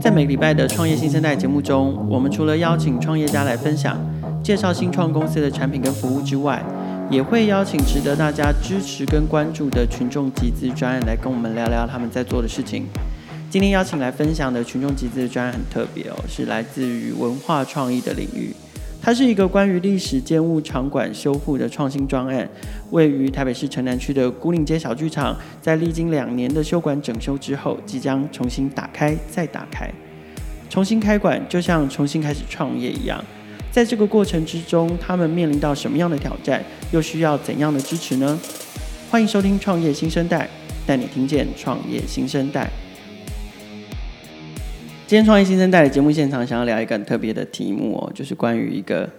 在每个礼拜的创业新生代节目中，我们除了邀请创业家来分享、介绍新创公司的产品跟服务之外，也会邀请值得大家支持跟关注的群众集资专案来跟我们聊聊他们在做的事情。今天邀请来分享的群众集资专案很特别哦，是来自于文化创意的领域。它是一个关于历史建物场馆修复的创新专案，位于台北市城南区的牯岭街小剧场，在历经两年的修馆整修之后，即将重新打开再打开，重新开馆就像重新开始创业一样。在这个过程之中，他们面临到什么样的挑战，又需要怎样的支持呢？欢迎收听《创业新生代》，带你听见创业新生代。今天创业新生代的节目现场，想要聊一个很特别的题目哦，就是关于一个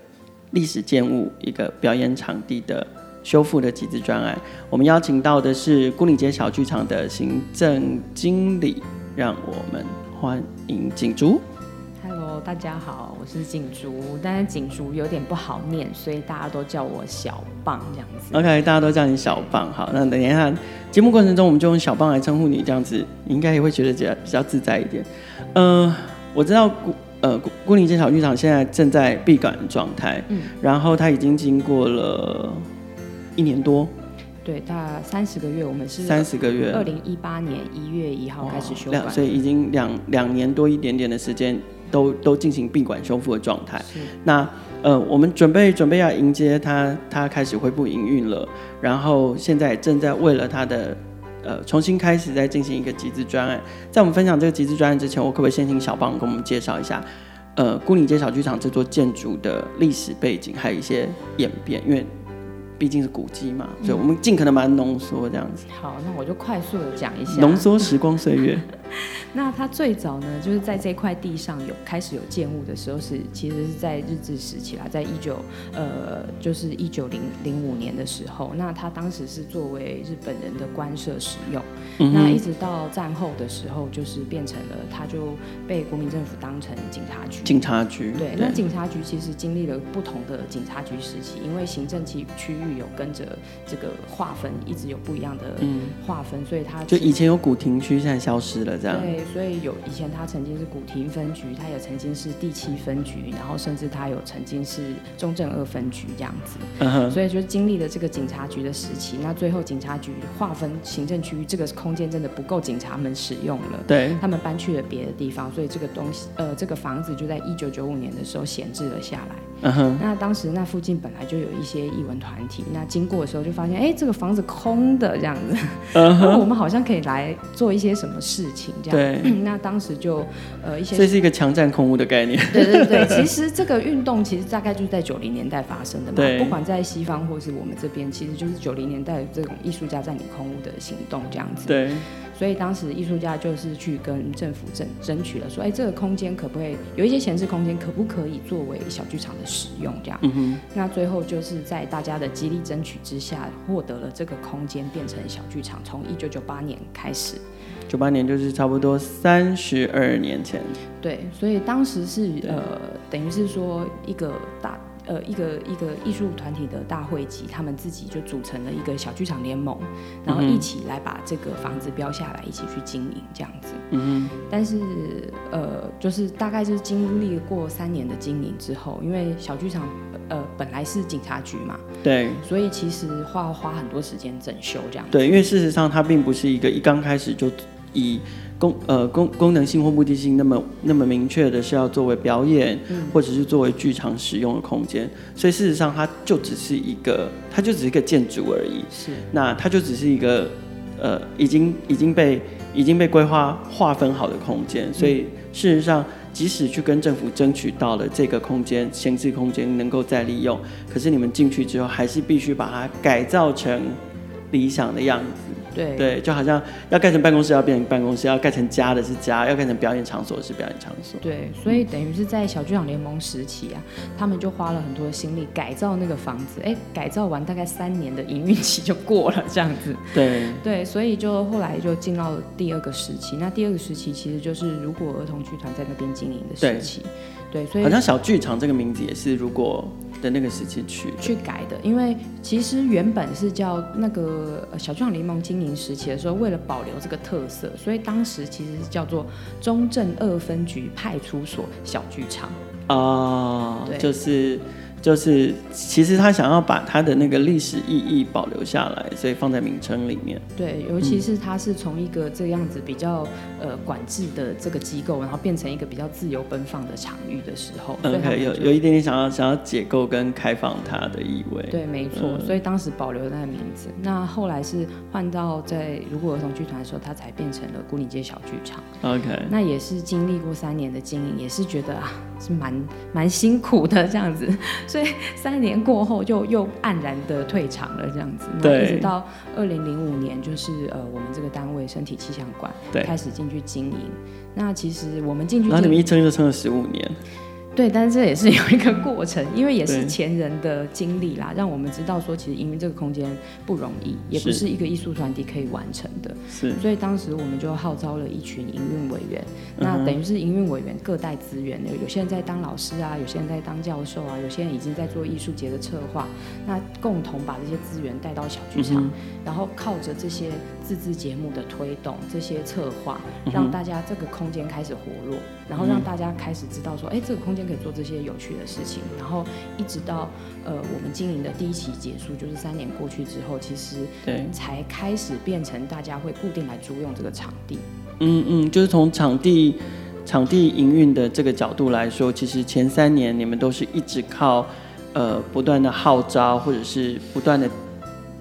历史建物、一个表演场地的修复的集资专案。我们邀请到的是牯岭街小剧场的行政经理，让我们欢迎景竹。Hello，大家好，我是景竹，但是景竹有点不好念，所以大家都叫我小棒这样子。OK，大家都叫你小棒，好，那等一下节目过程中，我们就用小棒来称呼你，这样子你应该也会觉得比较比较自在一点。嗯、呃，我知道牯呃牯岭街小剧场现在正在闭馆的状态，嗯，然后它已经经过了一年多，对，大概三十个月，我们是三十个月，二零一八年一月一号开始修馆，所以已经两两年多一点点的时间。都都进行闭馆修复的状态。那呃，我们准备准备要迎接他，他开始恢复营运了。然后现在正在为了他的呃重新开始，在进行一个集资专案。在我们分享这个集资专案之前，我可不可以先请小棒跟我们介绍一下呃牯岭街小剧场这座建筑的历史背景，还有一些演变？因为毕竟是古迹嘛，所以我们尽可能把它浓缩这样子。好，那我就快速的讲一下，浓缩时光岁月。那它最早呢，就是在这块地上有开始有建物的时候是，是其实是在日治时期啦，在一九呃，就是一九零零五年的时候，那它当时是作为日本人的官舍使用，嗯、那一直到战后的时候，就是变成了它就被国民政府当成警察局。警察局。对，那警察局其实经历了不同的警察局时期，因为行政区区域有跟着这个划分，一直有不一样的划分，嗯、所以它就以前有古亭区，现在消失了这样。对。所以有以前它曾经是古亭分局，它也曾经是第七分局，然后甚至它有曾经是中正二分局这样子。嗯哼。所以就经历了这个警察局的时期，那最后警察局划分行政区域，这个空间真的不够警察们使用了。对。他们搬去了别的地方，所以这个东西，呃，这个房子就在一九九五年的时候闲置了下来。嗯哼。那当时那附近本来就有一些艺文团体，那经过的时候就发现，哎，这个房子空的这样子。嗯哼。我们好像可以来做一些什么事情这样。对。那当时就呃一些，这是一个强占空屋的概念。对 对对，其实这个运动其实大概就是在九零年代发生的嘛。对。不管在西方或是我们这边，其实就是九零年代这种艺术家占领空屋的行动这样子。对。所以当时艺术家就是去跟政府争争取了，说，哎，这个空间可不可以有一些闲置空间，可不可以作为小剧场的使用？这样。那最后就是在大家的极力争取之下，获得了这个空间，变成小剧场。从一九九八年开始。九八年就是差不多三十二年前。对，所以当时是呃，等于是说一个大呃一个一个艺术团体的大会集，他们自己就组成了一个小剧场联盟，然后一起来把这个房子标下来，一起去经营这样子。嗯。但是呃，就是大概就是经历过三年的经营之后，因为小剧场呃本来是警察局嘛，对，所以其实花花很多时间整修这样子。对，因为事实上它并不是一个一刚开始就。以功呃功功能性或目的性那么那么明确的是要作为表演，嗯、或者是作为剧场使用的空间，所以事实上它就只是一个，它就只是一个建筑而已。是，那它就只是一个呃已经已经被已经被规划划分好的空间，所以事实上即使去跟政府争取到了这个空间闲置空间能够再利用，可是你们进去之后还是必须把它改造成理想的样子。对对，就好像要盖成办公室，要变成办公室；要盖成家的是家，要盖成表演场所是表演场所。对，所以等于是在小剧场联盟时期啊，他们就花了很多的心力改造那个房子。哎，改造完大概三年的营运期就过了，这样子。对对，所以就后来就进到了第二个时期。那第二个时期其实就是如果儿童剧团在那边经营的时期。对，对，所以好像小剧场这个名字也是如果。的那个时期去去改的，因为其实原本是叫那个小剧场联盟经营时期的时候，为了保留这个特色，所以当时其实是叫做中正二分局派出所小剧场。哦，对，就是。就是其实他想要把他的那个历史意义保留下来，所以放在名称里面。对，尤其是他是从一个这样子比较呃管制的这个机构，然后变成一个比较自由奔放的场域的时候，OK，有有一点点想要想要解构跟开放它的意味。对，没错，嗯，所以当时保留那个名字。那后来是换到在如果儿童剧团的时候，他才变成了孤岭街小剧场。OK，那也是经历过三年的经营，也是觉得啊是蛮蛮辛苦的这样子。所以三年过后就又黯然的退场了，这样子。对。一直到二零零五年，就是呃，我们这个单位身体气象馆开始进去经营。那其实我们进去，然后你们一撑就撑了十五年。对，但是这也是有一个过程，因为也是前人的经历啦，让我们知道说，其实营运这个空间不容易，也不是。一个艺术团体可以完成的。是，所以当时我们就号召了一群营运委员，那等于是营运委员各带资源，有有些人在当老师啊，有些人在当教授啊，有些人已经在做艺术节的策划，那共同把这些资源带到小剧场，嗯，然后靠着这些自制节目的推动，这些策划，让大家这个空间开始活络，然后让大家开始知道说，哎，这个空间。可以做这些有趣的事情，然后一直到呃我们经营的第一期结束，就是三年过去之后，其实对才开始变成大家会固定来租用这个场地。嗯嗯，就是从场地场地营运的这个角度来说，其实前三年你们都是一直靠呃不断的号召或者是不断的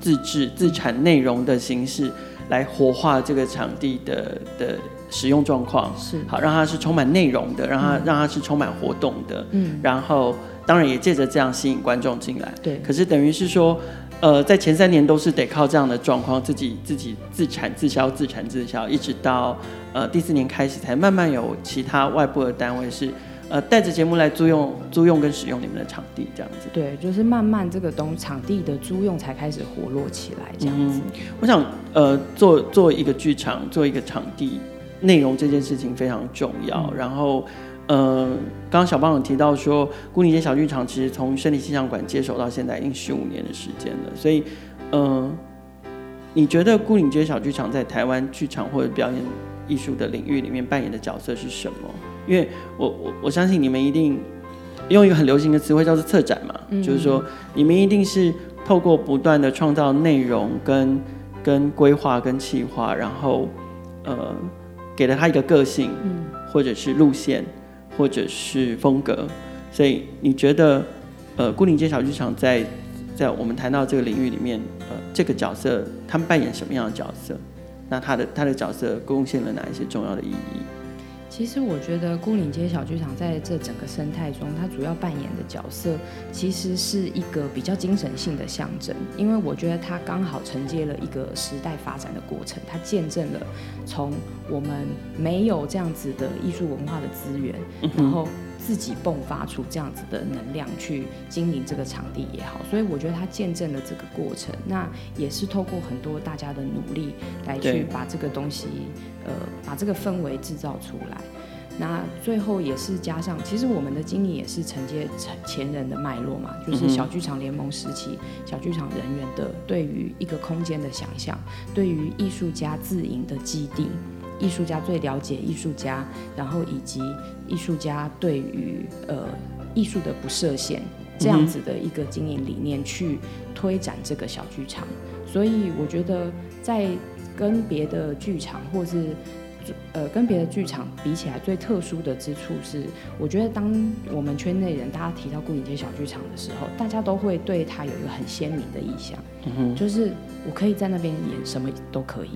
自制自产内容的形式来活化这个场地的的。使用状况。是。好，让它是充满内容的，让它、嗯、让它是充满活动的，嗯，然后当然也借着这样吸引观众进来，对。可是等于是说，呃，在前三年都是得靠这样的状况，自己自己自产自销，自产自销，一直到呃第四年开始，才慢慢有其他外部的单位是呃带着节目来租用租用跟使用你们的场地，这样子。对，就是慢慢这个东场地的租用才开始活络起来，这样子。嗯、我想呃做做一个剧场，做一个场地。内容这件事情非常重要。嗯、然后，呃，刚刚小邦有提到说，牯岭街小剧场其实从身体气象馆接手到现在已经十五年的时间了。所以，呃，你觉得牯岭街小剧场在台湾剧场或者表演艺术的领域里面扮演的角色是什么？因为我我我相信你们一定用一个很流行的词汇叫做策展嘛，嗯、就是说你们一定是透过不断的创造内容跟跟规划跟企划，然后呃。给了他一个个性，嗯，或者是路线，或者是风格，所以你觉得，呃，牯岭街小剧场在在我们谈到这个领域里面，呃，这个角色他们扮演什么样的角色？那他的他的角色贡献了哪一些重要的意义？其实我觉得孤岭街小剧场在这整个生态中，它主要扮演的角色其实是一个比较精神性的象征，因为我觉得它刚好承接了一个时代发展的过程，它见证了从我们没有这样子的艺术文化的资源，然后自己迸发出这样子的能量去经营这个场地也好，所以我觉得他见证了这个过程，那也是透过很多大家的努力来去把这个东西。呃，把这个氛围制造出来，那最后也是加上，其实我们的经历也是承接前人的脉络嘛，就是小剧场联盟时期，小剧场人员的对于一个空间的想象，对于艺术家自营的基地，艺术家最了解艺术家，然后以及艺术家对于呃艺术的不设限这样子的一个经营理念去推展这个小剧场，所以我觉得在。跟别的剧场，或是呃，跟别的剧场比起来，最特殊的之处是，我觉得当我们圈内人大家提到顾影街小剧场的时候，大家都会对他有一个很鲜明的意象，嗯，就是我可以在那边演什么都可以，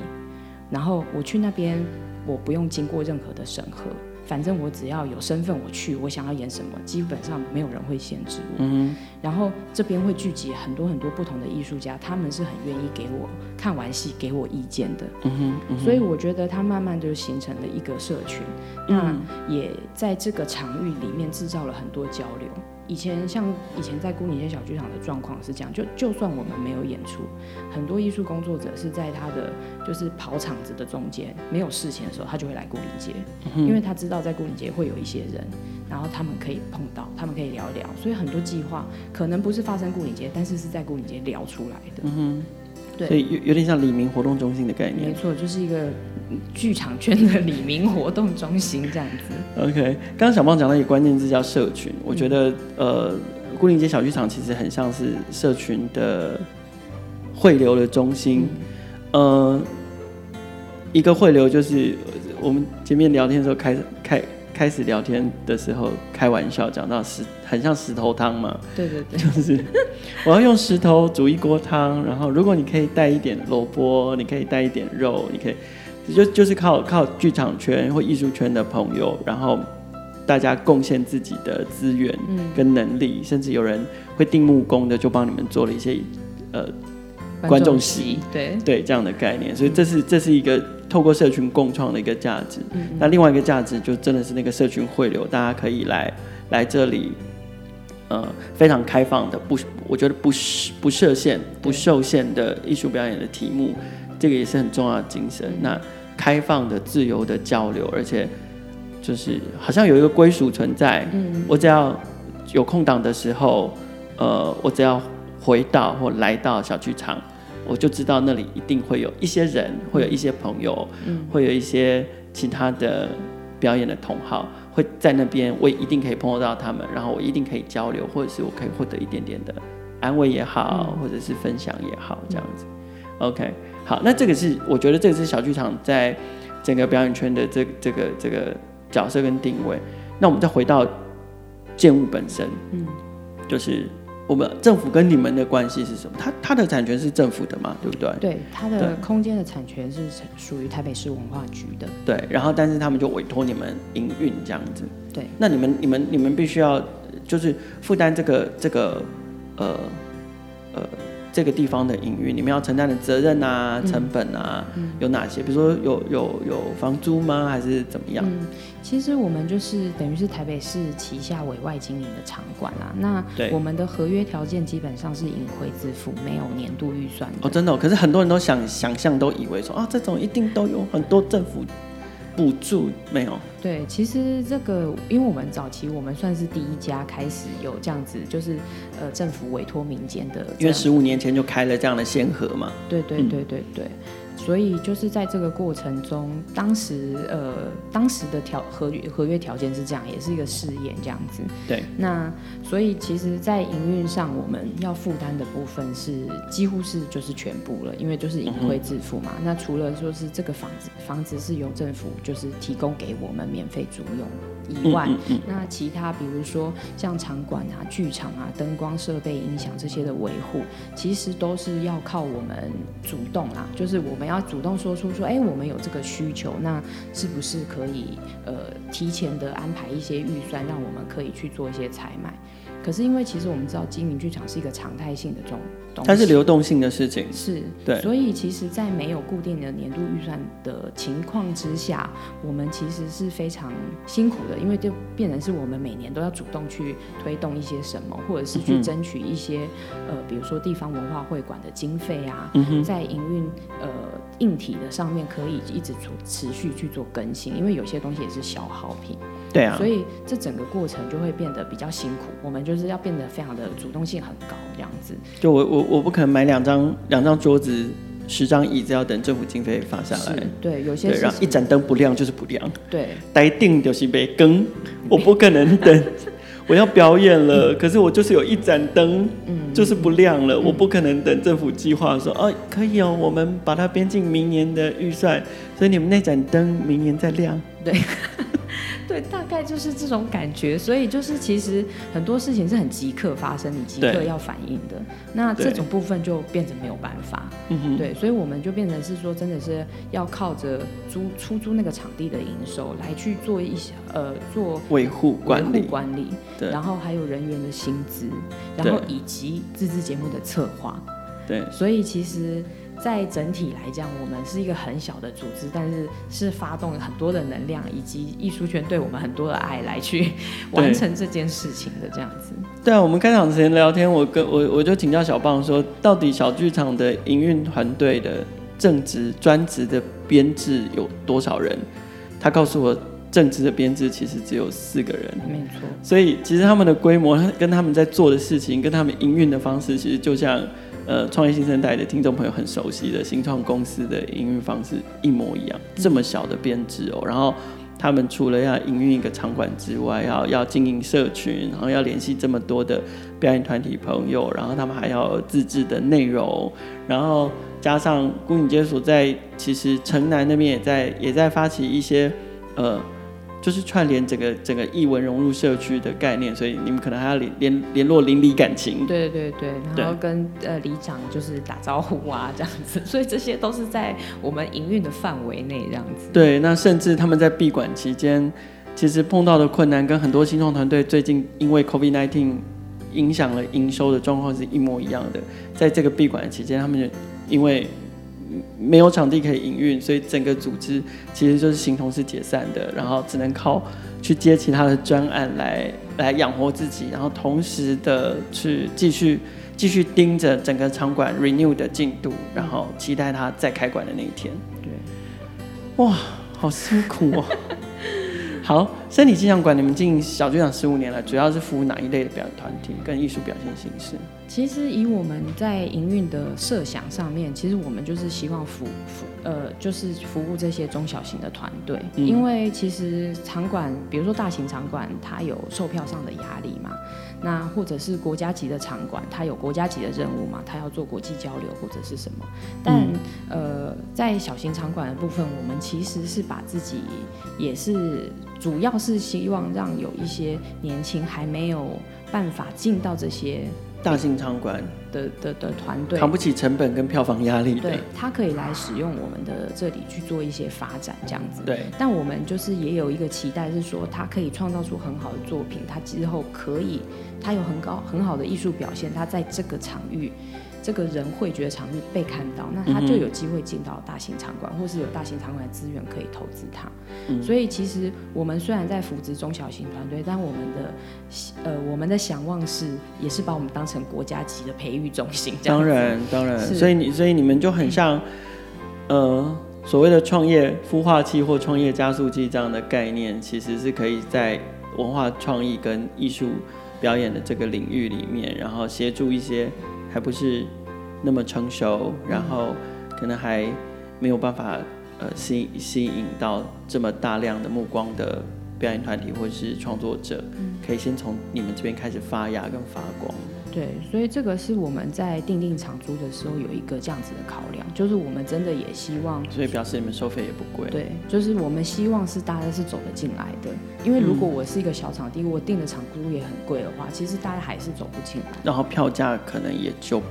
然后我去那边，我不用经过任何的审核。反正我只要有身份，我去，我想要演什么，基本上没有人会限制我。嗯，然后这边会聚集很多很多不同的艺术家，他们是很愿意给我看完戏给我意见的。嗯哼，所以我觉得他慢慢就形成了一个社群，那也在这个场域里面制造了很多交流。以前像以前在牯岭街小剧场的状况是这样，就就算我们没有演出，很多艺术工作者是在他的就是跑场子的中间没有事情的时候，他就会来牯岭街，因为他知道在牯岭街会有一些人，然后他们可以碰到，他们可以聊一聊，所以很多计划可能不是发生牯岭街，但是是在牯岭街聊出来的。嗯对，所以有有点像李明活动中心的概念。没错，就是一个剧场圈的李明活动中心这样子。OK，刚刚小胖讲到一个关键字叫社群，我觉得、嗯、呃，牯岭街小剧场其实很像是社群的汇流的中心。嗯、呃，一个汇流就是我们前面聊天的时候开开。开始聊天的时候开玩笑讲到石很像石头汤嘛，对对对，就是我要用石头煮一锅汤，然后如果你可以带一点萝卜，你可以带一点肉，你可以就就是靠靠剧场圈或艺术圈的朋友，然后大家贡献自己的资源跟能力，嗯、甚至有人会定木工的，就帮你们做了一些呃观众席，对。对这样的概念，所以这是这是一个。透过社群共创的一个价值，嗯嗯，那另外一个价值就真的是那个社群汇流，大家可以来来这里，呃，非常开放的，不，我觉得不不设限、不受限的艺术表演的题目，这个也是很重要的精神。嗯、那开放的、自由的交流，而且就是好像有一个归属存在。嗯，我只要有空档的时候，呃，我只要回到或来到小剧场。我就知道那里一定会有一些人，会有一些朋友，嗯、会有一些其他的表演的同好会在那边，我一定可以碰到他们，然后我一定可以交流，或者是我可以获得一点点的安慰也好，嗯、或者是分享也好，这样子。OK，好，那这个是我觉得这个是小剧场在整个表演圈的这这个这个角色跟定位。那我们再回到建物本身，嗯，就是。我们政府跟你们的关系是什么？它它的产权是政府的嘛？对不对？对，它的空间的产权是属于台北市文化局的。对，然后但是他们就委托你们营运这样子。对，那你们你们你们必须要就是负担这个这个呃呃。这个地方的营运，你们要承担的责任啊、成本啊，嗯嗯、有哪些？比如说有有有房租吗？还是怎么样？嗯，其实我们就是等于是台北市旗下委外经营的场馆啊。那我们的合约条件基本上是盈亏自负，没有年度预算。哦，真的、哦？可是很多人都想想象，都以为说啊，这种一定都有很多政府。补助没有？对，其实这个，因为我们早期我们算是第一家开始有这样子，就是呃政府委托民间的，因为十五年前就开了这样的先河嘛。对对对对对。嗯所以就是在这个过程中，当时呃，当时的条合约合约条件是这样，也是一个试验这样子。对。那所以其实，在营运上，我们要负担的部分是几乎是就是全部了，因为就是盈亏自负嘛。嗯、那除了说是这个房子，房子是由政府就是提供给我们免费租用以外，嗯嗯嗯、那其他比如说像场馆啊、剧场啊、灯光设备、音响这些的维护，其实都是要靠我们主动啦，就是我们要主动说出说，哎、我们有这个需求，那是不是可以呃提前的安排一些预算，让我们可以去做一些采买？可是因为其实我们知道经营剧场是一个常态性的这种东西，它是流动性的事情，是对，所以其实，在没有固定的年度预算的情况之下，我们其实是非常辛苦的，因为就变成是我们每年都要主动去推动一些什么，或者是去争取一些、嗯、呃，比如说地方文化会馆的经费啊，嗯、在营运呃硬体的上面可以一直持续去做更新，因为有些东西也是消耗品。对啊，所以这整个过程就会变得比较辛苦，我们就是要变得非常的主动性很高，这样子。就我我我不可能买两张两张桌子、十张椅子，要等政府经费发下来。对，有些然后一盏灯不亮就是不亮。对，待定就是被更，我不可能等。我要表演了，嗯、可是我就是有一盏灯，嗯，就是不亮了，嗯、我不可能等政府计划说，哦，可以哦，我们把它编进明年的预算，所以你们那盏灯明年再亮。对。对，大概就是这种感觉，所以就是其实很多事情是很即刻发生，你即刻要反应的。那这种部分就变成没有办法。对，对，所以我们就变成是说，真的是要靠着租出租那个场地的营收来去做一些呃做维护管理管理，对，然后还有人员的薪资，然后以及自制节目的策划。对，所以其实。在整体来讲，我们是一个很小的组织，但是是发动很多的能量以及艺术圈对我们很多的爱来去完成这件事情的这样子。对啊，我们开场之前聊天，我跟我我就请教小棒说，到底小剧场的营运团队的正职专职的编制有多少人？他告诉我。正职的编制其实只有四个人，没错。所以其实他们的规模跟他们在做的事情，跟他们营运的方式，其实就像呃创业新生代的听众朋友很熟悉的新创公司的营运方式一模一样。这么小的编制哦，然后他们除了要营运一个场馆之外，要要经营社群，然后要联系这么多的表演团体朋友，然后他们还要自制的内容，然后加上牯岭街所在，其实城南那边也在也在发起一些呃。就是串联整个整个艺文融入社区的概念，所以你们可能还要联联联络邻里感情。对对对，然后跟呃里长就是打招呼啊这样子，所以这些都是在我们营运的范围内这样子。对，那甚至他们在闭馆期间，其实碰到的困难跟很多新创团队最近因为 COVID-19 影响了营收的状况是一模一样的。在这个闭馆期间，他们就因为没有场地可以营运，所以整个组织其实就是形同是解散的，然后只能靠去接其他的专案来来养活自己，然后同时的去继续继续盯着整个场馆 renew 的进度，然后期待它再开馆的那一天。对，哇，好辛苦哦。好，身体气象馆，你们经营小剧场十五年了，主要是服务哪一类的表演团体跟艺术表现形式？其实以我们在营运的设想上面，其实我们就是希望服服呃，就是服务这些中小型的团队，嗯，因为其实场馆，比如说大型场馆，它有售票上的压力嘛。那或者是国家级的场馆，它有国家级的任务嘛？它要做国际交流或者是什么？但、嗯、呃，在小型场馆的部分，我们其实是把自己也是主要是希望让有一些年轻还没有办法进到这些。大型场馆的的的团队扛不起成本跟票房压力，对，他可以来使用我们的这里去做一些发展，这样子。对，但我们就是也有一个期待，是说他可以创造出很好的作品，他之后可以，他有很高很好的艺术表现，他在这个场域。这个人会觉得场域被看到，那他就有机会进到大型场馆，嗯，或是有大型场馆的资源可以投资他，嗯。所以其实我们虽然在扶植中小型团队，但我们的呃我们的想望是，也是把我们当成国家级的培育中心。当然当然，所以你所以你们就很像呃所谓的创业孵化器或创业加速器这样的概念，其实是可以在文化创意跟艺术表演的这个领域里面，然后协助一些。还不是那么成熟，然后可能还没有办法呃吸吸引到这么大量的目光的表演团体或者是创作者，可以先从你们这边开始发芽跟发光。对，所以这个是我们在订定场租的时候有一个这样子的考量，就是我们真的也希望，所以表示你们收费也不贵。对，就是我们希望是大家是走得进来的，因为如果我是一个小场地，我订的场租也很贵的话，其实大家还是走不进来。然后票价可能也就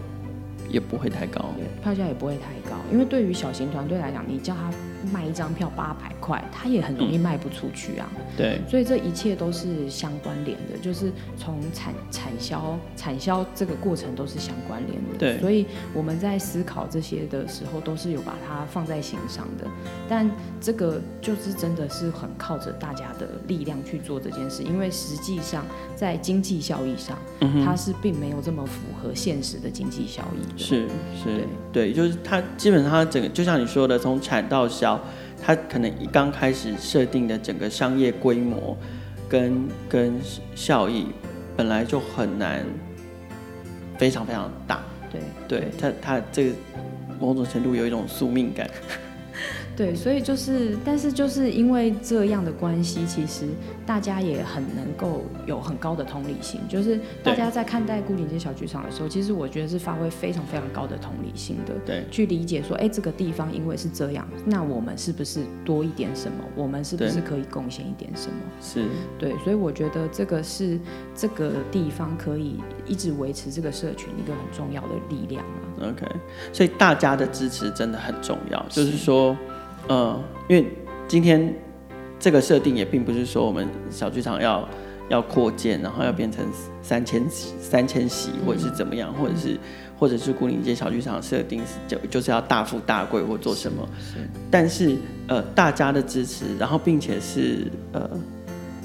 也不会太高，票价也不会太高，因为对于小型团队来讲，你叫他。卖一张票八百块，他也很容易卖不出去啊。嗯、对，所以这一切都是相关联的，就是从产产销产销这个过程都是相关联的。对，所以我们在思考这些的时候，都是有把它放在心上的。但这个就是真的是很靠着大家的力量去做这件事，因为实际上在经济效益上，嗯，它是并没有这么符合现实的经济效益。是是，对，对，就是它基本上它整个就像你说的，从产到销。它可能一刚开始设定的整个商业规模跟跟效益本来就很难，非常非常大。对，对，它它这个某种程度有一种宿命感。对，所以就是，但是就是因为这样的关系，其实大家也很能够有很高的同理心。就是大家在看待牯岭街小剧场的时候，其实我觉得是发挥非常非常高的同理心的。对，去理解说，哎，这个地方因为是这样，那我们是不是多一点什么？我们是不是可以贡献一点什么？是，对，所以我觉得这个是这个地方可以一直维持这个社群一个很重要的力量啊。OK，所以大家的支持真的很重要，是就是说。嗯，因为今天这个设定也并不是说我们小剧场要要扩建，然后要变成三千三千席，或者是怎么样，或者是或者是牯岭街小剧场设定是就就是要大富大贵或做什么，是是但是呃大家的支持，然后并且是呃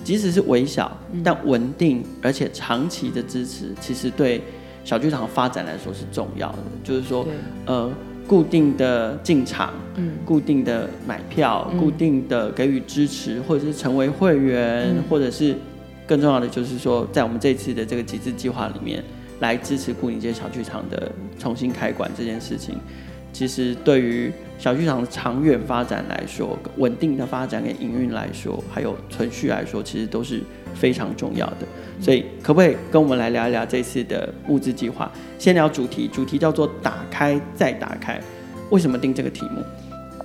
即使是微小但稳定而且长期的支持，其实对小剧场发展来说是重要的，就是说呃。固定的进场，嗯，固定的买票，嗯、固定的给予支持，或者是成为会员，嗯、或者是更重要的就是说，在我们这次的这个集资计划里面，来支持固定街小剧场的重新开馆这件事情，其实对于小剧场的长远发展来说，稳定的发展跟营运来说，还有存续来说，其实都是非常重要的。所以，可不可以跟我们来聊一聊这次的募资计划？先聊主题，主题叫做“打开再打开”。为什么定这个题目？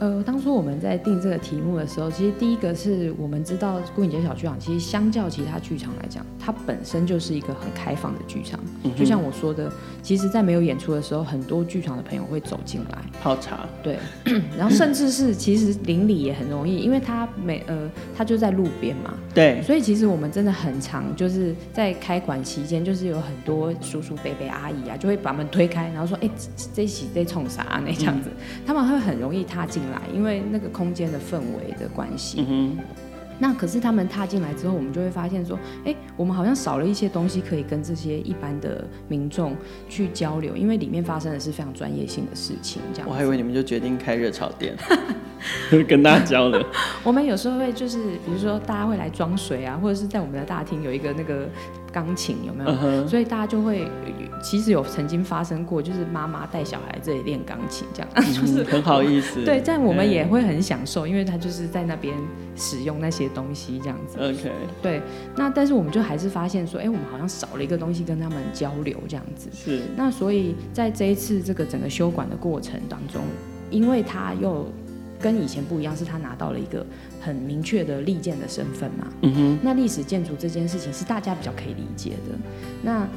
呃，当初我们在定这个题目的时候，其实第一个是我们知道孤影街小剧场，其实相较其他剧场来讲，它本身就是一个很开放的剧场。嗯、就像我说的，其实，在没有演出的时候，很多剧场的朋友会走进来泡茶。对，然后甚至是其实邻里也很容易，因为他每呃，他就在路边嘛。对。所以其实我们真的很常就是在开馆期间，就是有很多叔叔、伯伯、阿姨啊，就会把门推开，然后说：“哎、欸，这喜在冲啥、啊？”那这样子，嗯、他们会很容易踏进来。因为那个空间的氛围的关系，嗯哼，那可是他们踏进来之后，我们就会发现说，哎，我们好像少了一些东西可以跟这些一般的民众去交流，因为里面发生的是非常专业性的事情。这样，我还以为你们就决定开热炒店，跟大家交流。我们有时候会就是，比如说大家会来装水啊，或者是在我们的大厅有一个那个。钢琴有没有？Uh huh. 所以大家就会，其实有曾经发生过，就是妈妈带小孩这里练钢琴这样，嗯、就是很好意思。对，但我们也会很享受，因为他就是在那边使用那些东西这样子。OK。对，那但是我们就还是发现说，哎、欸，我们好像少了一个东西跟他们交流这样子。是。那所以在这一次这个整个修管的过程当中，因为他又。跟以前不一样，是他拿到了一个很明确的利建的身份嘛。嗯哼。那历史建筑这件事情是大家比较可以理解的。那。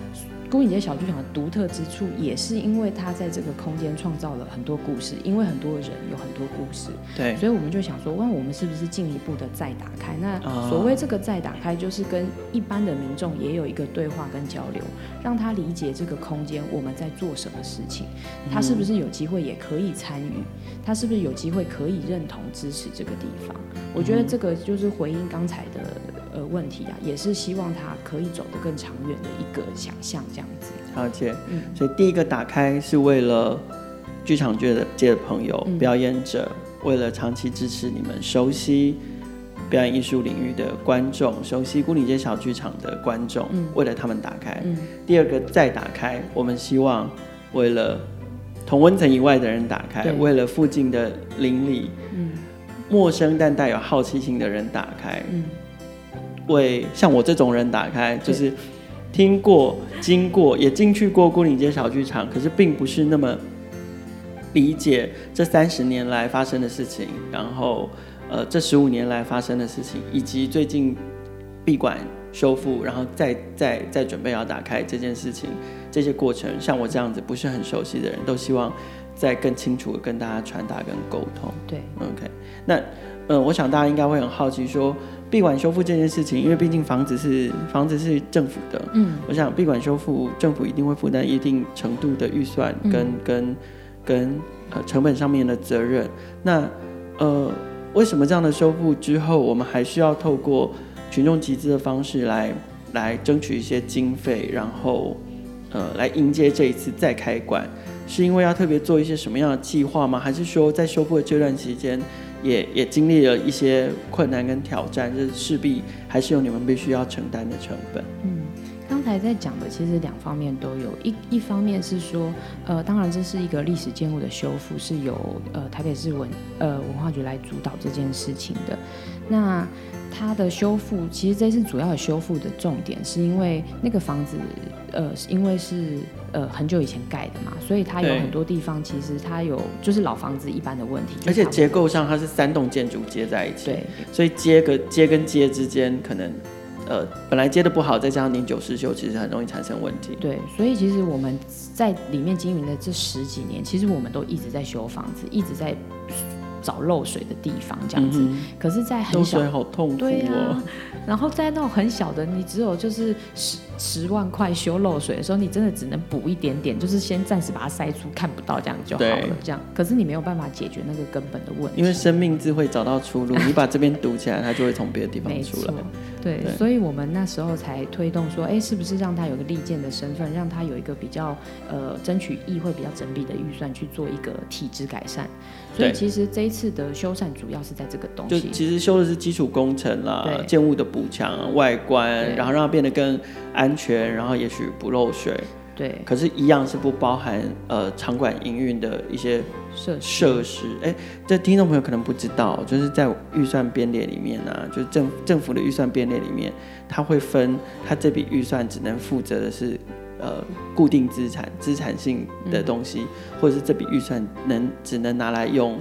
牯岭街小剧场的独特之处，也是因为它在这个空间创造了很多故事，因为很多人有很多故事，对，所以我们就想说，问我们是不是进一步的再打开？那所谓这个再打开，就是跟一般的民众也有一个对话跟交流，让他理解这个空间我们在做什么事情，他是不是有机会也可以参与，他是不是有机会可以认同支持这个地方？我觉得这个就是回应刚才的。呃，问题啊，也是希望他可以走得更长远的一个想象，这样子。了解，嗯，所以第一个打开是为了剧场界的界的朋友、嗯、表演者，为了长期支持你们、熟悉表演艺术领域的观众、熟悉牯岭街小剧场的观众，嗯、为了他们打开。嗯、第二个再打开，我们希望为了同温层以外的人打开，为了附近的邻里，嗯、陌生但带有好奇心的人打开。嗯为像我这种人打开，就是听过、经过，也进去过孤岭街小剧场，可是并不是那么理解这三十年来发生的事情，然后呃这十五年来发生的事情，以及最近闭馆修复，然后再再再准备要打开这件事情，这些过程，像我这样子不是很熟悉的人都希望再更清楚的跟大家传达跟沟通。对，OK，那嗯、呃，我想大家应该会很好奇说。闭馆修复这件事情，因为毕竟房子是房子是政府的，嗯，我想闭馆修复，政府一定会负担一定程度的预算跟、嗯、跟跟呃成本上面的责任。那呃，为什么这样的修复之后，我们还需要透过群众集资的方式来来争取一些经费，然后呃来迎接这一次再开馆？是因为要特别做一些什么样的计划吗？还是说在修复的这段期间？也也经历了一些困难跟挑战，这势必还是有你们必须要承担的成本。嗯，刚才在讲的其实两方面都有，一一方面是说，呃，当然这是一个历史建物的修复，是由呃台北市文呃文化局来主导这件事情的。那它的修复，其实这次主要的修复的重点，是因为那个房子，呃，因为是呃很久以前盖的嘛，所以它有很多地方其实它有就是老房子一般的问题，而且结构上它是三栋建筑接在一起，对，所以接个接跟接之间可能呃本来接的不好，再加上年久失修，其实很容易产生问题。对，所以其实我们在里面经营的这十几年，其实我们都一直在修房子，一直在。找漏水的地方这样子。嗯、可是，在很小，漏水好痛苦哦。对啊，然后在那种很小的，你只有就是十十万块修漏水的时候，你真的只能补一点点，就是先暂时把它塞出，看不到这样就好了。这样，可是你没有办法解决那个根本的问题。因为生命字会找到出路，你把这边堵起来，它就会从别的地方出来。对，对，所以我们那时候才推动说，哎，是不是让他有个利剑的身份，让他有一个比较呃争取议会比较整笔的预算去做一个体制改善。所以其实这一次的修缮主要是在这个东西，就其实修的是基础工程啦，建物的补强、外观，然后让它变得更安全，然后也许不漏水。对，可是，一样是不包含呃场馆营运的一些设设施。哎，这听众朋友可能不知道，就是在预算编列里面啊，就是政政府的预算编列里面，它会分，它这笔预算只能负责的是呃固定资产、资产性的东西，嗯、或者是这笔预算能只能拿来用。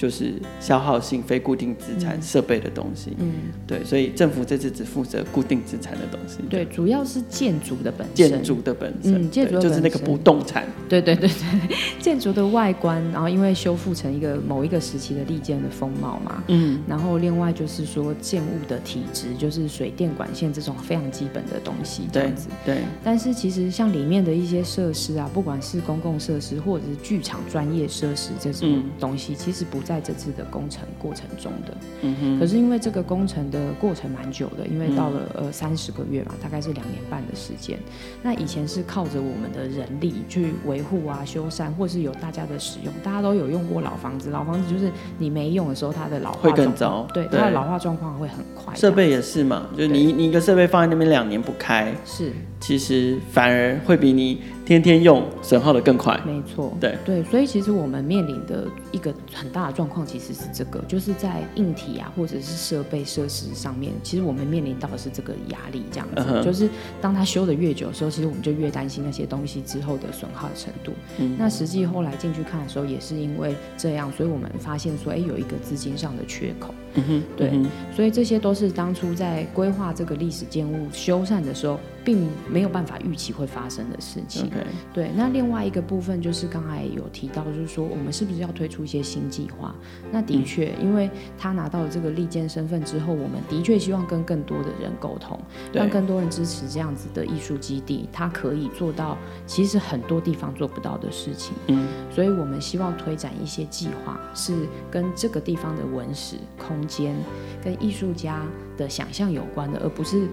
就是消耗性非固定资产设备的东西，嗯，对，所以政府这次只负责固定资产的东西，对，主要是建筑的本身，建筑的本身，嗯，建筑就是那个不动产，对对对对，建筑的外观，然后因为修复成一个某一个时期的利剑的风貌嘛，嗯，然后另外就是说建物的体质，就是水电管线这种非常基本的东西，这样子，对，对，但是其实像里面的一些设施啊，不管是公共设施或者是剧场专业设施这种东西，嗯、其实不。在这次的工程过程中的，嗯哼，可是因为这个工程的过程蛮久的，因为到了呃三十个月嘛，大概是两年半的时间。那以前是靠着我们的人力去维护啊、修缮，或是有大家的使用，大家都有用过老房子，老房子就是你没用的时候，它的老化会更糟，对，它的老化状况会很快。设备也是嘛，就是你你一个设备放在那边两年不开，是，其实反而会比你。天天用损耗的更快，没错，对对，所以其实我们面临的一个很大的状况，其实是这个，就是在硬体啊，或者是设备设施上面，其实我们面临到的是这个压力，这样子，uh. 就是当它修的越久的时候，其实我们就越担心那些东西之后的损耗的程度。嗯，那实际后来进去看的时候，也是因为这样，所以我们发现说，哎，有一个资金上的缺口。嗯哼，对，嗯、所以这些都是当初在规划这个历史建物修缮的时候，并没有办法预期会发生的事情。对，那另外一个部分就是刚才有提到，就是说我们是不是要推出一些新计划？那的确，嗯、因为他拿到了这个利剑身份之后，我们的确希望跟更多的人沟通，让更多人支持这样子的艺术基地，它可以做到其实很多地方做不到的事情。嗯，所以我们希望推展一些计划，是跟这个地方的文史空。空间跟艺术家的想象有关的，而不是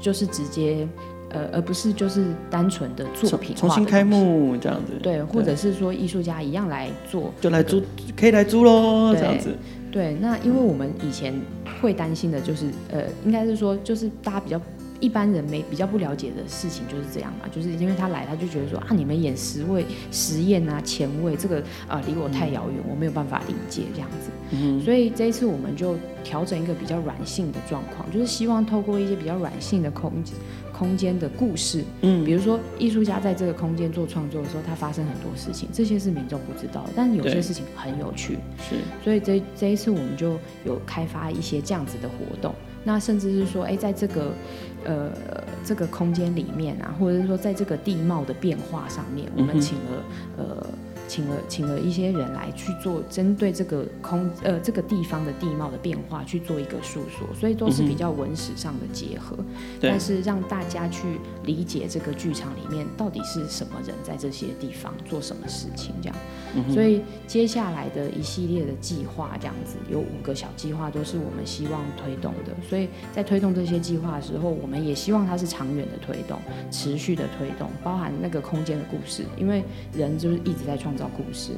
就是直接呃，而不是就是单纯的作品重新开幕这样子，对，或者是说艺术家一样来做，就来租，可以来租喽，这样子。对，那因为我们以前会担心的就是，呃，应该是说就是大家比较。一般人没比较不了解的事情就是这样嘛，就是因为他来，他就觉得说啊，你们演实位实验啊，前卫这个啊离我太遥远，嗯、我没有办法理解这样子。嗯、所以这一次我们就调整一个比较软性的状况，就是希望透过一些比较软性的空空间的故事，嗯，比如说艺术家在这个空间做创作的时候，他发生很多事情，这些是民众不知道，但是有些事情很有趣，是，所以这这一次我们就有开发一些这样子的活动。那甚至是说，哎，在这个，呃，这个空间里面啊，或者是说，在这个地貌的变化上面，我们请了，嗯、呃。请了请了一些人来去做针对这个空呃这个地方的地貌的变化去做一个诉说，所以都是比较文史上的结合，嗯、但是让大家去理解这个剧场里面到底是什么人在这些地方做什么事情这样，嗯、所以接下来的一系列的计划这样子有五个小计划都是我们希望推动的，所以在推动这些计划的时候，我们也希望它是长远的推动，持续的推动，包含那个空间的故事，因为人就是一直在创造。故事，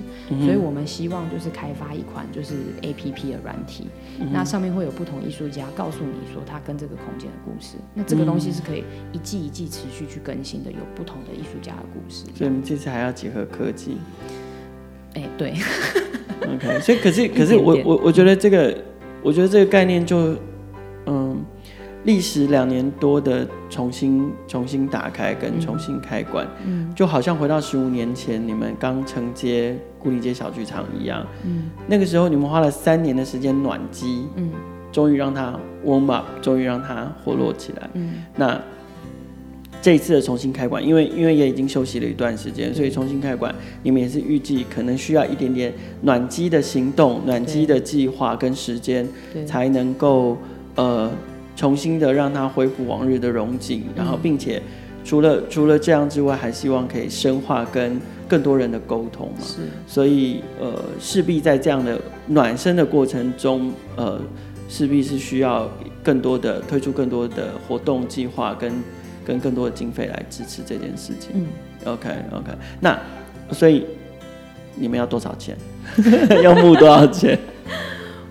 所以我们希望就是开发一款就是 A P P 的软体，嗯、那上面会有不同艺术家告诉你说他跟这个空间的故事，那这个东西是可以一季一季持续去更新的，有不同的艺术家的故事。所以我们这次还要结合科技。哎、欸，对。OK，所以可是可是我我我觉得这个我觉得这个概念就嗯。历时两年多的重新重新打开跟重新开馆，嗯，就好像回到十五年前你们刚承接牯岭街小剧场一样，嗯，那个时候你们花了三年的时间暖机，嗯，终于让它 warm up，终于让它活络起来，嗯，那这一次的重新开馆，因为因为也已经休息了一段时间，所以重新开馆，你们也是预计可能需要一点点暖机的行动、暖机的计划跟时间，才能够呃重新的让它恢复往日的荣景，然后并且除了除了这样之外，还希望可以深化跟更多人的沟通嘛。是，所以呃势必在这样的暖身的过程中，呃势必是需要更多的推出更多的活动计划跟。跟更多的经费来支持这件事情。嗯，OK OK，那所以你们要多少钱？要募多少钱？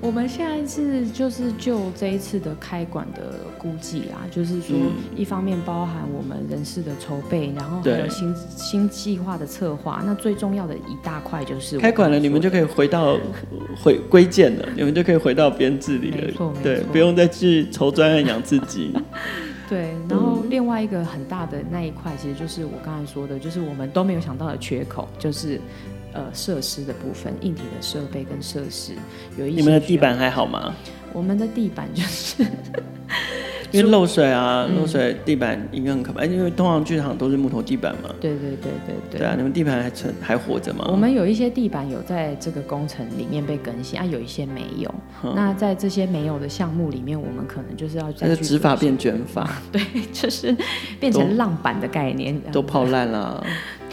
我们现在是就是就这一次的开馆的估计啊，就是说一方面包含我们人事的筹备，然后还有新新计划的策划。那最重要的一大块就是开馆了，你们就可以回到回归建了，你们就可以回到编制里了。没错，对，不用再去筹专案养自己。对，然后另外一个很大的那一块，其实就是我刚才说的，就是我们都没有想到的缺口，就是呃设施的部分，硬体的设备跟设施有一些。你们的地板还好吗？我们的地板就是。因为漏水啊，漏水地板应该很可怕。因为通常剧场都是木头地板嘛。对对对对对。对啊，你们地板还存还活着吗？我们有一些地板有在这个工程里面被更新啊，有一些没有。嗯、那在这些没有的项目里面，我们可能就是要再去。是直发变卷发。对，就是变成浪板的概念。都泡烂了。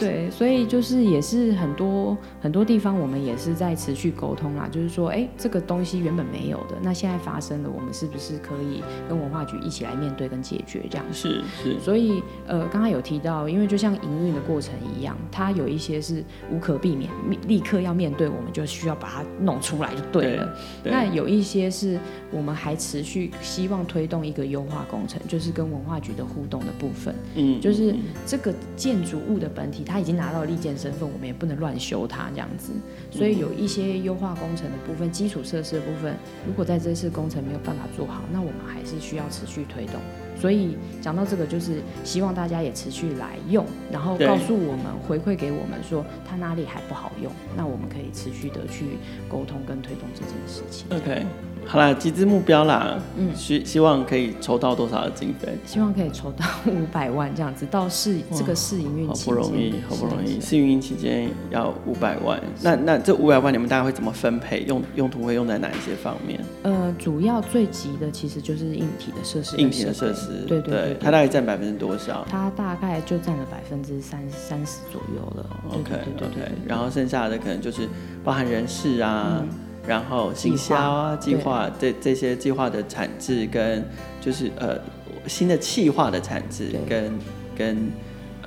对，所以就是也是很多很多地方，我们也是在持续沟通啦。就是说，哎，这个东西原本没有的，那现在发生了，我们是不是可以跟文化局一起来面对跟解决这样？是是。所以呃，刚刚有提到，因为就像营运的过程一样，它有一些是无可避免，立刻要面对，我们就需要把它弄出来就对了。对。那有一些是我们还持续希望推动一个优化工程，就是跟文化局的互动的部分。嗯。就是这个建筑物的本体。他已经拿到利剑身份，我们也不能乱修它这样子，所以有一些优化工程的部分、基础设施的部分，如果在这次工程没有办法做好，那我们还是需要持续推动。所以讲到这个，就是希望大家也持续来用，然后告诉我们回馈给我们说它哪里还不好用，那我们可以持续的去沟通跟推动这件事情。OK。好啦，集资目标啦，嗯，希希望可以筹到多少的经费？希望可以筹到五百万这样子，到试这个试营运期间，好不容易，好不容易，试营运期间要五百万。那那这五百万你们大概会怎么分配？用用途会用在哪一些方面？呃，主要最急的其实就是硬体的设施，硬体的设施，对对，对，对，它大概占百分之多少？它大概就占了百分之三三十左右了。OK OK，然后剩下的可能就是包含人事啊。嗯然后行销啊，计划这这些计划的产制跟就是呃新的企划的产制跟跟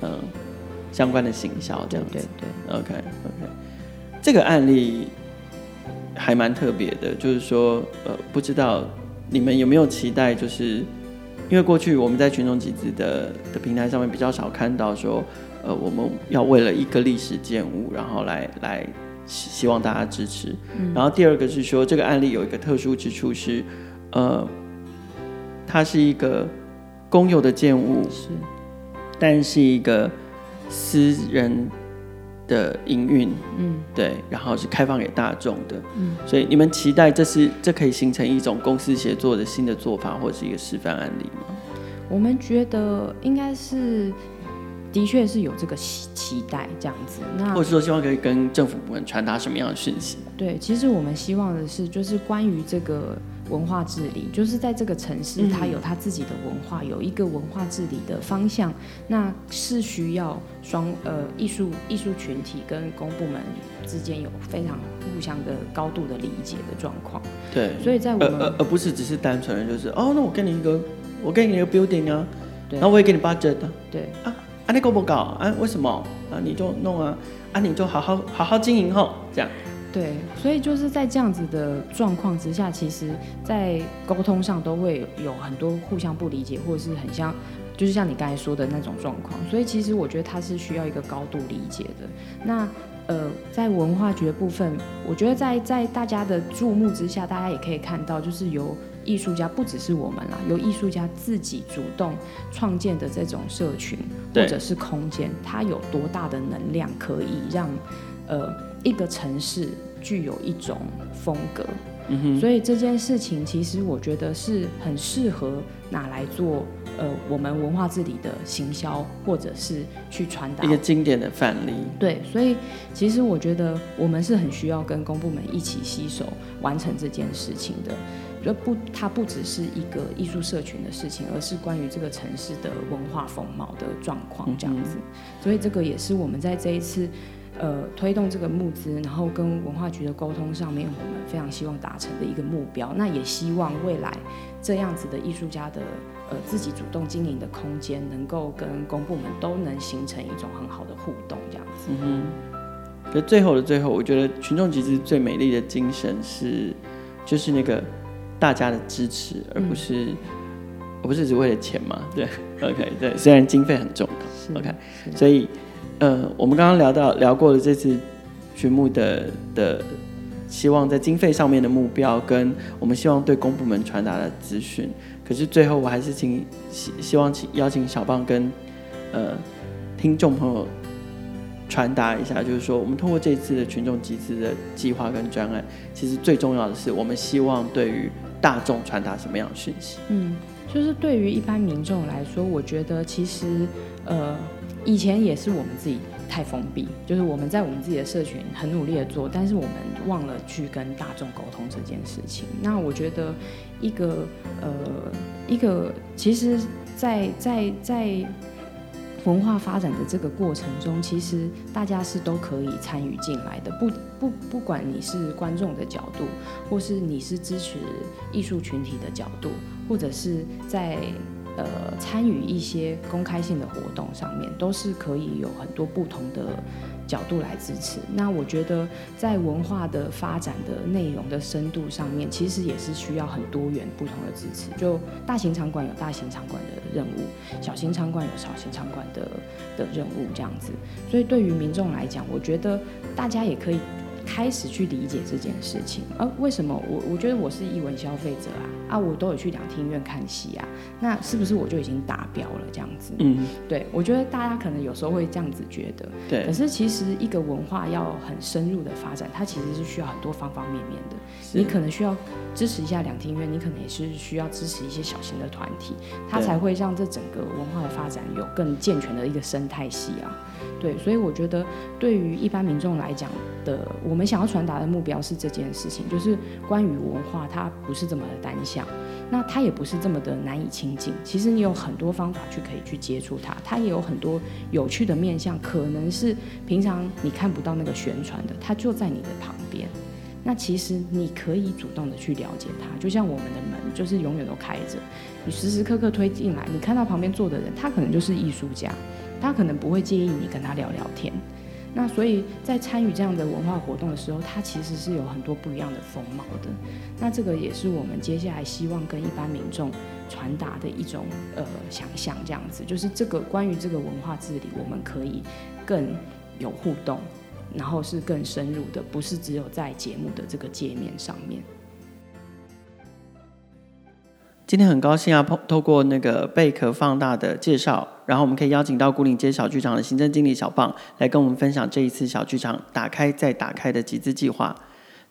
嗯、呃、相关的行销这样子，对对对，OK OK，这个案例还蛮特别的，就是说呃不知道你们有没有期待，就是因为过去我们在群众集资的的平台上面比较少看到说呃我们要为了一个历史建物然后来来。希望大家支持。嗯。然后第二个是说，这个案例有一个特殊之处是，呃，它是一个公有的建物，是，但是一个私人的营运，嗯，对，然后是开放给大众的，嗯，所以你们期待这是这可以形成一种公司协作的新的做法，或者是一个示范案例吗？我们觉得应该是。的确是有这个期期待这样子，那或者说希望可以跟政府部门传达什么样的讯息？对，其实我们希望的是，就是关于这个文化治理，就是在这个城市，它有它自己的文化，嗯、有一个文化治理的方向，那是需要双呃艺术艺术群体跟公部门之间有非常互相的高度的理解的状况。对，所以在我们而而不是只是单纯的就是哦，那我给你一个，我给你一个 building 啊，对，然后我也给你 budget 的，对啊。啊，你搞不搞啊？为什么啊？你就弄啊！啊，你就好好好好经营吼，这样。对，所以就是在这样子的状况之下，其实，在沟通上都会有很多互相不理解，或者是很像，就是像你刚才说的那种状况。所以其实我觉得它是需要一个高度理解的。那呃，在文化局的部分，我觉得在在大家的注目之下，大家也可以看到，就是由。艺术家不只是我们啦，由艺术家自己主动创建的这种社群或者是空间，它有多大的能量可以让呃一个城市具有一种风格？所以这件事情其实我觉得是很适合拿来做呃我们文化治理的行销，或者是去传达一个经典的范例。对，所以其实我觉得我们是很需要跟公部门一起携手完成这件事情的。就不，它不只是一个艺术社群的事情，而是关于这个城市的文化风貌的状况这样子。所以这个也是我们在这一次。呃，推动这个募资，然后跟文化局的沟通上面，我们非常希望达成的一个目标。那也希望未来这样子的艺术家的呃自己主动经营的空间，能够跟公部门都能形成一种很好的互动，这样子。嗯哼。可最后的最后，我觉得群众集资最美丽的精神是，就是那个大家的支持，而不是，嗯、而不是只为了钱嘛？对，OK，对，虽然经费很重要，OK，所以。呃，我们刚刚聊到聊过了这次群募的的希望在经费上面的目标，跟我们希望对公部门传达的资讯。可是最后，我还是请希希望请邀请小棒跟呃听众朋友传达一下，就是说，我们通过这次的群众集资的计划跟专案，其实最重要的是，我们希望对于大众传达什么样的讯息？嗯，就是对于一般民众来说，我觉得其实呃。以前也是我们自己太封闭，就是我们在我们自己的社群很努力的做，但是我们忘了去跟大众沟通这件事情。那我觉得一个呃一个，其实在，在在在文化发展的这个过程中，其实大家是都可以参与进来的。不不不管你是观众的角度，或是你是支持艺术群体的角度，或者是在。呃，参与一些公开性的活动上面，都是可以有很多不同的角度来支持。那我觉得，在文化的发展的内容的深度上面，其实也是需要很多元不同的支持。就大型场馆有大型场馆的任务，小型场馆有小型场馆的的任务，这样子。所以对于民众来讲，我觉得大家也可以。开始去理解这件事情，而、啊、为什么我我觉得我是艺文消费者啊啊，我都有去两厅院看戏啊，那是不是我就已经达标了这样子？嗯，对，我觉得大家可能有时候会这样子觉得，对。可是其实一个文化要很深入的发展，它其实是需要很多方方面面的。你可能需要支持一下两厅院，你可能也是需要支持一些小型的团体，它才会让这整个文化的发展有更健全的一个生态系啊。对，所以我觉得对于一般民众来讲的，我们想要传达的目标是这件事情，就是关于文化，它不是这么的单向，那它也不是这么的难以亲近。其实你有很多方法去可以去接触它，它也有很多有趣的面向，可能是平常你看不到那个宣传的，它就在你的旁边。那其实你可以主动的去了解它，就像我们的门就是永远都开着，你时时刻刻推进来，你看到旁边坐的人，他可能就是艺术家。他可能不会介意你跟他聊聊天，那所以在参与这样的文化活动的时候，它其实是有很多不一样的风貌的。那这个也是我们接下来希望跟一般民众传达的一种呃想象，这样子就是这个关于这个文化治理，我们可以更有互动，然后是更深入的，不是只有在节目的这个界面上面。今天很高兴啊，透过那个贝壳放大的介绍，然后我们可以邀请到古岭街小剧场的行政经理小棒来跟我们分享这一次小剧场打开再打开的集资计划。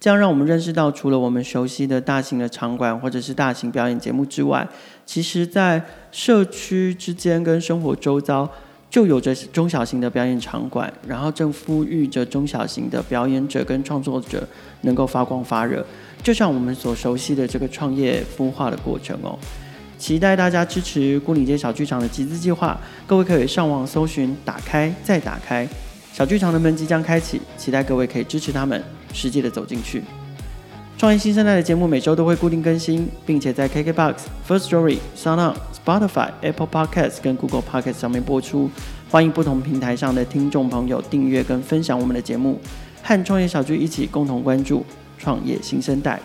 这样让我们认识到，除了我们熟悉的大型的场馆或者是大型表演节目之外，其实在社区之间跟生活周遭就有着中小型的表演场馆，然后正呼吁着中小型的表演者跟创作者能够发光发热。就像我们所熟悉的这个创业孵化的过程哦，期待大家支持牯岭街小剧场的集资计划。各位可以上网搜寻“打开再打开”，小剧场的门即将开启，期待各位可以支持他们，实际的走进去。创业新生代的节目每周都会固定更新，并且在 KKBOX、First Story、SoundOn、Spotify、Apple Podcasts 跟 Google Podcasts 上面播出。欢迎不同平台上的听众朋友订阅跟分享我们的节目，和创业小聚一起共同关注。创业新生代。